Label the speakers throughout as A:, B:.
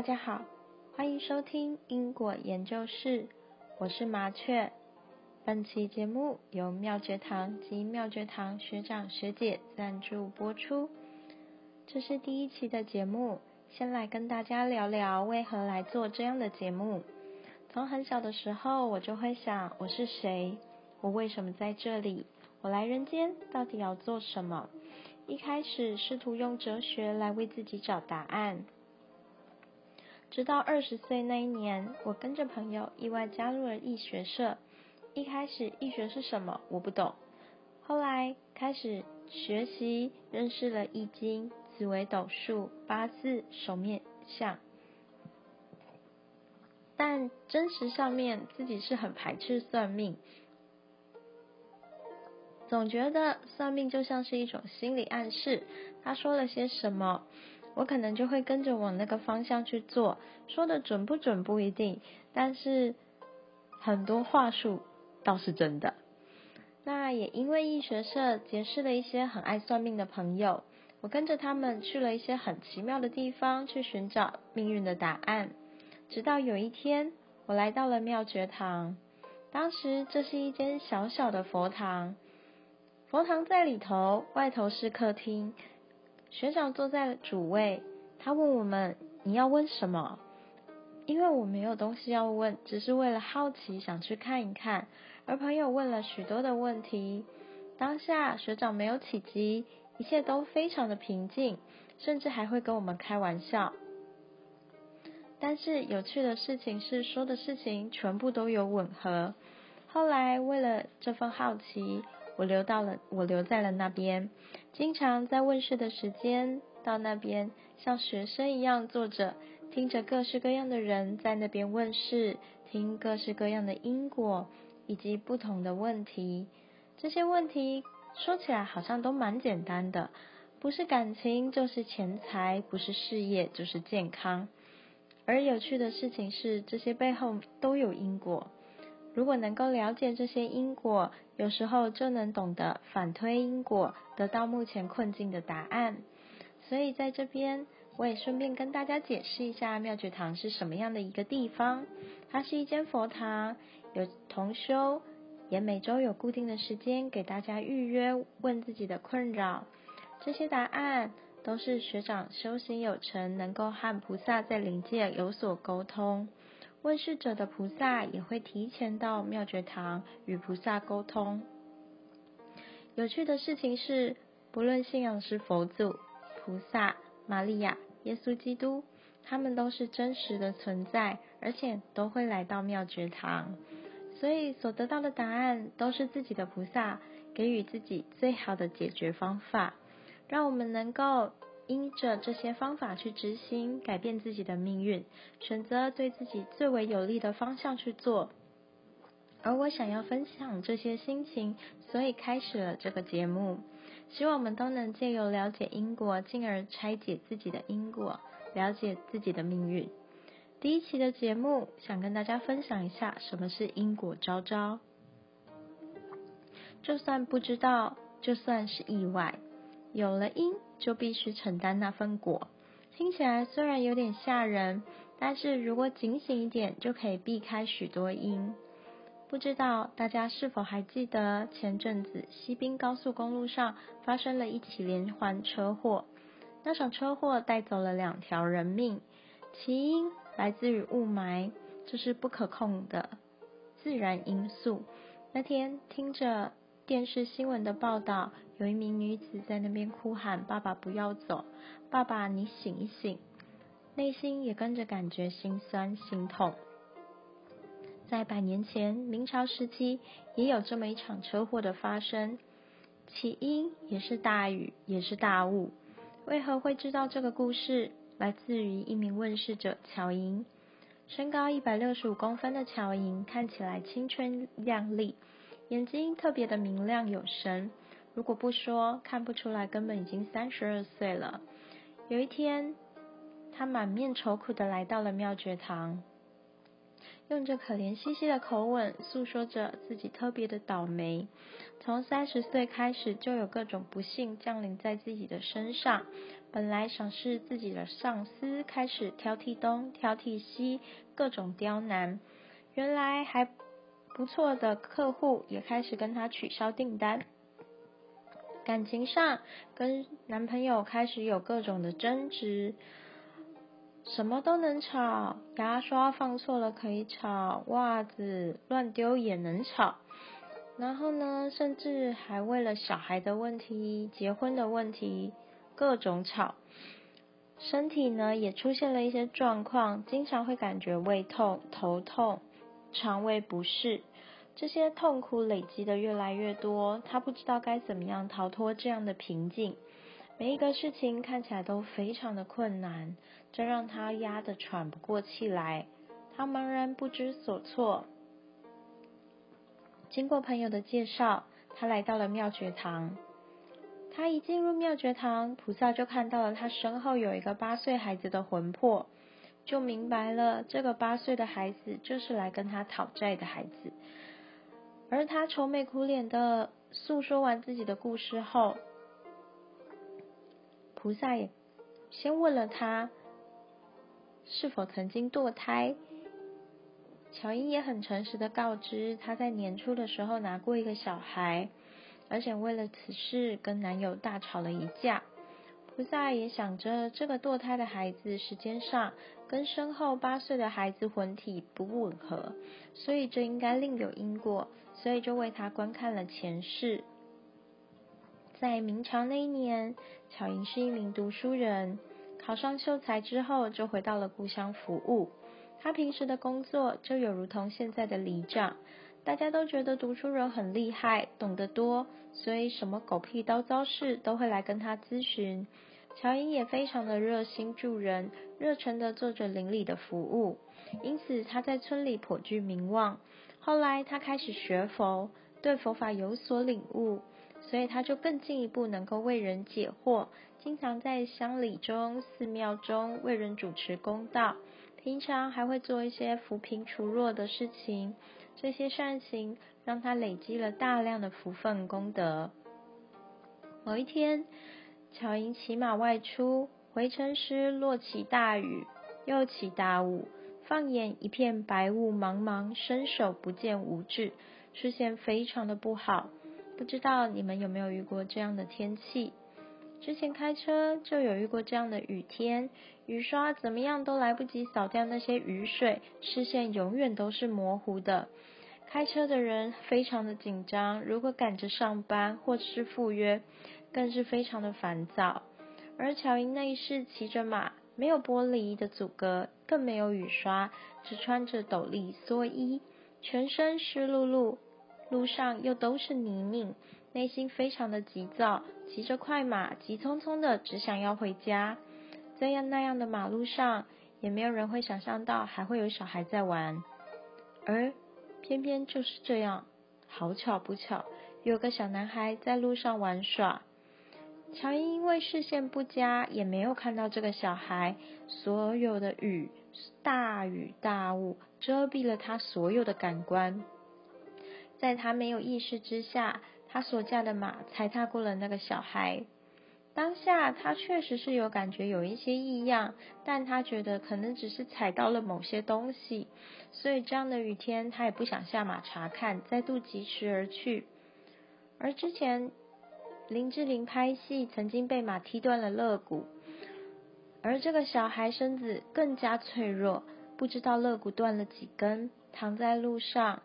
A: 大家好，欢迎收听因果研究室，我是麻雀。本期节目由妙觉堂及妙觉堂学长学姐赞助播出。这是第一期的节目，先来跟大家聊聊为何来做这样的节目。从很小的时候，我就会想，我是谁？我为什么在这里？我来人间到底要做什么？一开始试图用哲学来为自己找答案。直到二十岁那一年，我跟着朋友意外加入了易学社。一开始易学是什么我不懂，后来开始学习，认识了易经、紫微斗数、八字、手面相。但真实上面自己是很排斥算命，总觉得算命就像是一种心理暗示，他说了些什么。我可能就会跟着往那个方向去做，说的准不准不一定，但是很多话术倒是真的。那也因为易学社结识了一些很爱算命的朋友，我跟着他们去了一些很奇妙的地方去寻找命运的答案。直到有一天，我来到了妙觉堂，当时这是一间小小的佛堂，佛堂在里头，外头是客厅。学长坐在主位，他问我们：“你要问什么？”因为我没有东西要问，只是为了好奇想去看一看。而朋友问了许多的问题，当下学长没有起急，一切都非常的平静，甚至还会跟我们开玩笑。但是有趣的事情是，说的事情全部都有吻合。后来为了这份好奇。我留到了，我留在了那边，经常在问世的时间到那边，像学生一样坐着，听着各式各样的人在那边问世，听各式各样的因果以及不同的问题。这些问题说起来好像都蛮简单的，不是感情就是钱财，不是事业就是健康。而有趣的事情是，这些背后都有因果。如果能够了解这些因果，有时候就能懂得反推因果，得到目前困境的答案。所以在这边，我也顺便跟大家解释一下妙觉堂是什么样的一个地方。它是一间佛堂，有同修，也每周有固定的时间给大家预约问自己的困扰。这些答案都是学长修行有成，能够和菩萨在灵界有所沟通。问世者的菩萨也会提前到妙觉堂与菩萨沟通。有趣的事情是，不论信仰是佛祖、菩萨、玛利亚、耶稣基督，他们都是真实的存在，而且都会来到妙觉堂，所以所得到的答案都是自己的菩萨给予自己最好的解决方法，让我们能够。因着这些方法去执行，改变自己的命运，选择对自己最为有利的方向去做。而我想要分享这些心情，所以开始了这个节目。希望我们都能借由了解因果，进而拆解自己的因果，了解自己的命运。第一期的节目，想跟大家分享一下什么是因果昭昭。就算不知道，就算是意外。有了因，就必须承担那份果。听起来虽然有点吓人，但是如果警醒一点，就可以避开许多因。不知道大家是否还记得前阵子西滨高速公路上发生了一起连环车祸？那场车祸带走了两条人命，起因来自于雾霾，这是不可控的自然因素。那天听着。电视新闻的报道，有一名女子在那边哭喊：“爸爸不要走，爸爸你醒一醒！”内心也跟着感觉心酸心痛。在百年前，明朝时期也有这么一场车祸的发生，起因也是大雨，也是大雾。为何会知道这个故事？来自于一名问世者乔莹，身高一百六十五公分的乔莹看起来青春靓丽。眼睛特别的明亮有神，如果不说，看不出来根本已经三十二岁了。有一天，他满面愁苦的来到了妙觉堂。用着可怜兮兮的口吻诉说着自己特别的倒霉。从三十岁开始，就有各种不幸降临在自己的身上。本来赏识自己的上司开始挑剔东挑剔西，各种刁难。原来还不错的客户也开始跟他取消订单。感情上，跟男朋友开始有各种的争执。什么都能吵，牙刷放错了可以吵，袜子乱丢也能吵。然后呢，甚至还为了小孩的问题、结婚的问题，各种吵。身体呢也出现了一些状况，经常会感觉胃痛、头痛、肠胃不适。这些痛苦累积的越来越多，他不知道该怎么样逃脱这样的瓶颈。每一个事情看起来都非常的困难。这让他压得喘不过气来，他茫然不知所措。经过朋友的介绍，他来到了妙觉堂。他一进入妙觉堂，菩萨就看到了他身后有一个八岁孩子的魂魄，就明白了这个八岁的孩子就是来跟他讨债的孩子。而他愁眉苦脸的诉说完自己的故事后，菩萨也先问了他。是否曾经堕胎？乔英也很诚实的告知，她在年初的时候拿过一个小孩，而且为了此事跟男友大吵了一架。菩萨也想着这个堕胎的孩子时间上跟身后八岁的孩子魂体不吻合，所以这应该另有因果，所以就为他观看了前世。在明朝那一年，巧英是一名读书人。考上秀才之后，就回到了故乡服务。他平时的工作就有如同现在的里长，大家都觉得读书人很厉害，懂得多，所以什么狗屁叨糟事都会来跟他咨询。乔英也非常的热心助人，热忱的做着邻里的服务，因此他在村里颇具名望。后来他开始学佛，对佛法有所领悟，所以他就更进一步能够为人解惑。经常在乡里中、寺庙中为人主持公道，平常还会做一些扶贫除弱的事情。这些善行让他累积了大量的福分功德。某一天，乔英骑马外出，回程时落起大雨，又起大雾，放眼一片白雾茫茫，伸手不见五指，视线非常的不好。不知道你们有没有遇过这样的天气？之前开车就有遇过这样的雨天，雨刷怎么样都来不及扫掉那些雨水，视线永远都是模糊的。开车的人非常的紧张，如果赶着上班或者是赴约，更是非常的烦躁。而乔英内饰骑着马，没有玻璃的阻隔，更没有雨刷，只穿着斗笠蓑衣，全身湿漉漉，路上又都是泥泞。内心非常的急躁，骑着快马，急匆匆的只想要回家。这样那样的马路上，也没有人会想象到还会有小孩在玩，而偏偏就是这样，好巧不巧，有个小男孩在路上玩耍。乔伊因为视线不佳，也没有看到这个小孩。所有的雨，大雨大雾，遮蔽了他所有的感官，在他没有意识之下。他所驾的马踩踏过了那个小孩，当下他确实是有感觉有一些异样，但他觉得可能只是踩到了某些东西，所以这样的雨天他也不想下马查看，再度疾驰而去。而之前林志玲拍戏曾经被马踢断了肋骨，而这个小孩身子更加脆弱，不知道肋骨断了几根，躺在路上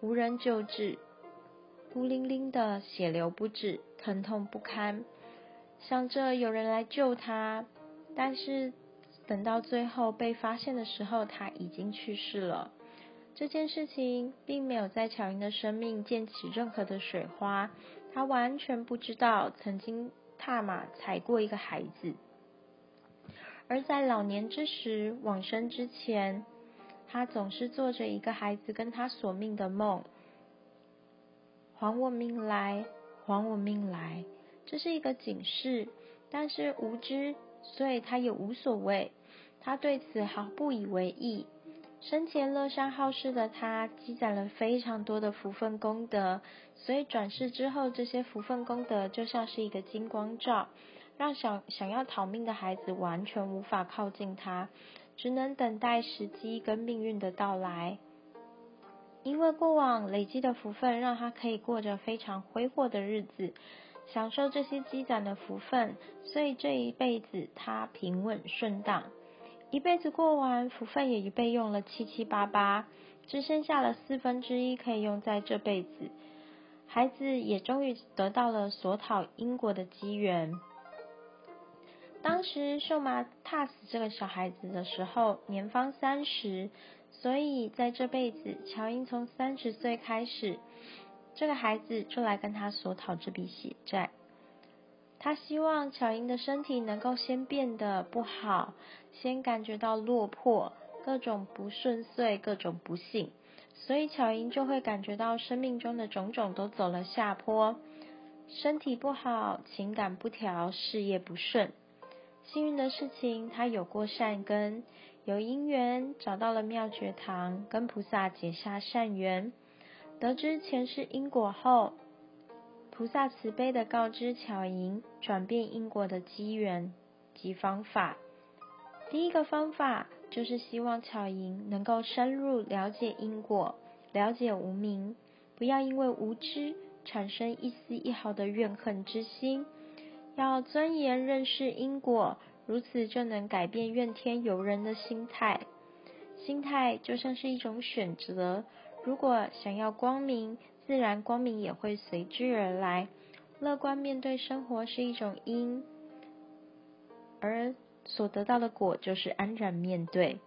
A: 无人救治。孤零零的，血流不止，疼痛不堪，想着有人来救他，但是等到最后被发现的时候，他已经去世了。这件事情并没有在巧英的生命溅起任何的水花，他完全不知道曾经踏马踩过一个孩子，而在老年之时往生之前，他总是做着一个孩子跟他索命的梦。还我命来，还我命来，这是一个警示。但是无知，所以他也无所谓。他对此毫不以为意。生前乐善好施的他，积攒了非常多的福分功德，所以转世之后，这些福分功德就像是一个金光罩，让想想要逃命的孩子完全无法靠近他，只能等待时机跟命运的到来。因为过往累积的福分，让他可以过着非常挥霍的日子，享受这些积攒的福分，所以这一辈子他平稳顺当。一辈子过完，福分也被用了七七八八，只剩下了四分之一可以用在这辈子。孩子也终于得到了所讨因果的机缘。当时秀麻踏死这个小孩子的时候，年方三十，所以在这辈子，乔英从三十岁开始，这个孩子就来跟他索讨这笔血债。他希望巧英的身体能够先变得不好，先感觉到落魄，各种不顺遂，各种不幸，所以巧英就会感觉到生命中的种种都走了下坡，身体不好，情感不调，事业不顺。幸运的事情，他有过善根，有因缘找到了妙觉堂，跟菩萨结下善缘，得知前世因果后。菩萨慈悲的告知巧莹转变因果的机缘及方法。第一个方法就是希望巧莹能够深入了解因果，了解无名，不要因为无知产生一丝一毫的怨恨之心，要钻研认识因果，如此就能改变怨天尤人的心态。心态就像是一种选择，如果想要光明。自然光明也会随之而来。乐观面对生活是一种因，而所得到的果就是安然面对。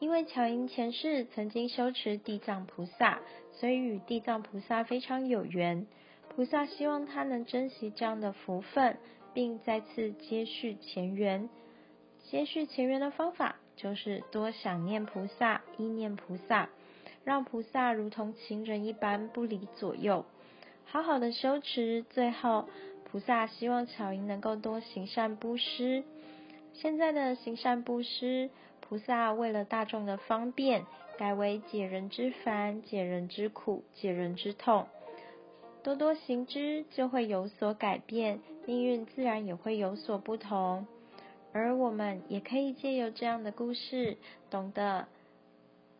A: 因为巧英前世曾经修持地藏菩萨，所以与地藏菩萨非常有缘。菩萨希望他能珍惜这样的福分，并再次接续前缘。接续前缘的方法就是多想念菩萨，意念菩萨。让菩萨如同情人一般不离左右，好好的修持。最后，菩萨希望巧莹能够多行善布施。现在的行善布施，菩萨为了大众的方便，改为解人之烦、解人之苦、解人之痛。多多行之，就会有所改变，命运自然也会有所不同。而我们也可以借由这样的故事，懂得。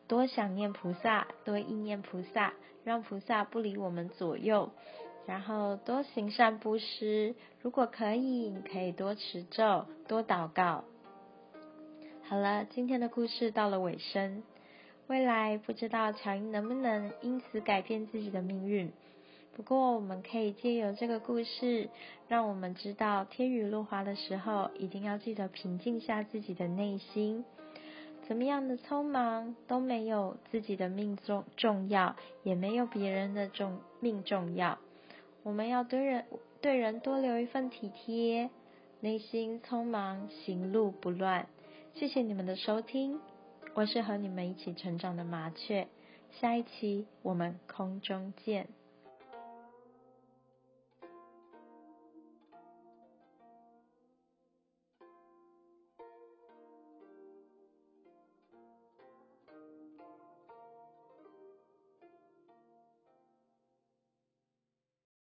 A: 多想念菩萨，多意念菩萨，让菩萨不离我们左右。然后多行善布施，如果可以，你可以多持咒，多祷告。好了，今天的故事到了尾声。未来不知道乔英能不能因此改变自己的命运。不过我们可以借由这个故事，让我们知道天雨路滑的时候，一定要记得平静下自己的内心。怎么样的匆忙都没有自己的命重重要，也没有别人的重命重要。我们要对人对人多留一份体贴，内心匆忙，行路不乱。谢谢你们的收听，我是和你们一起成长的麻雀。下一期我们空中见。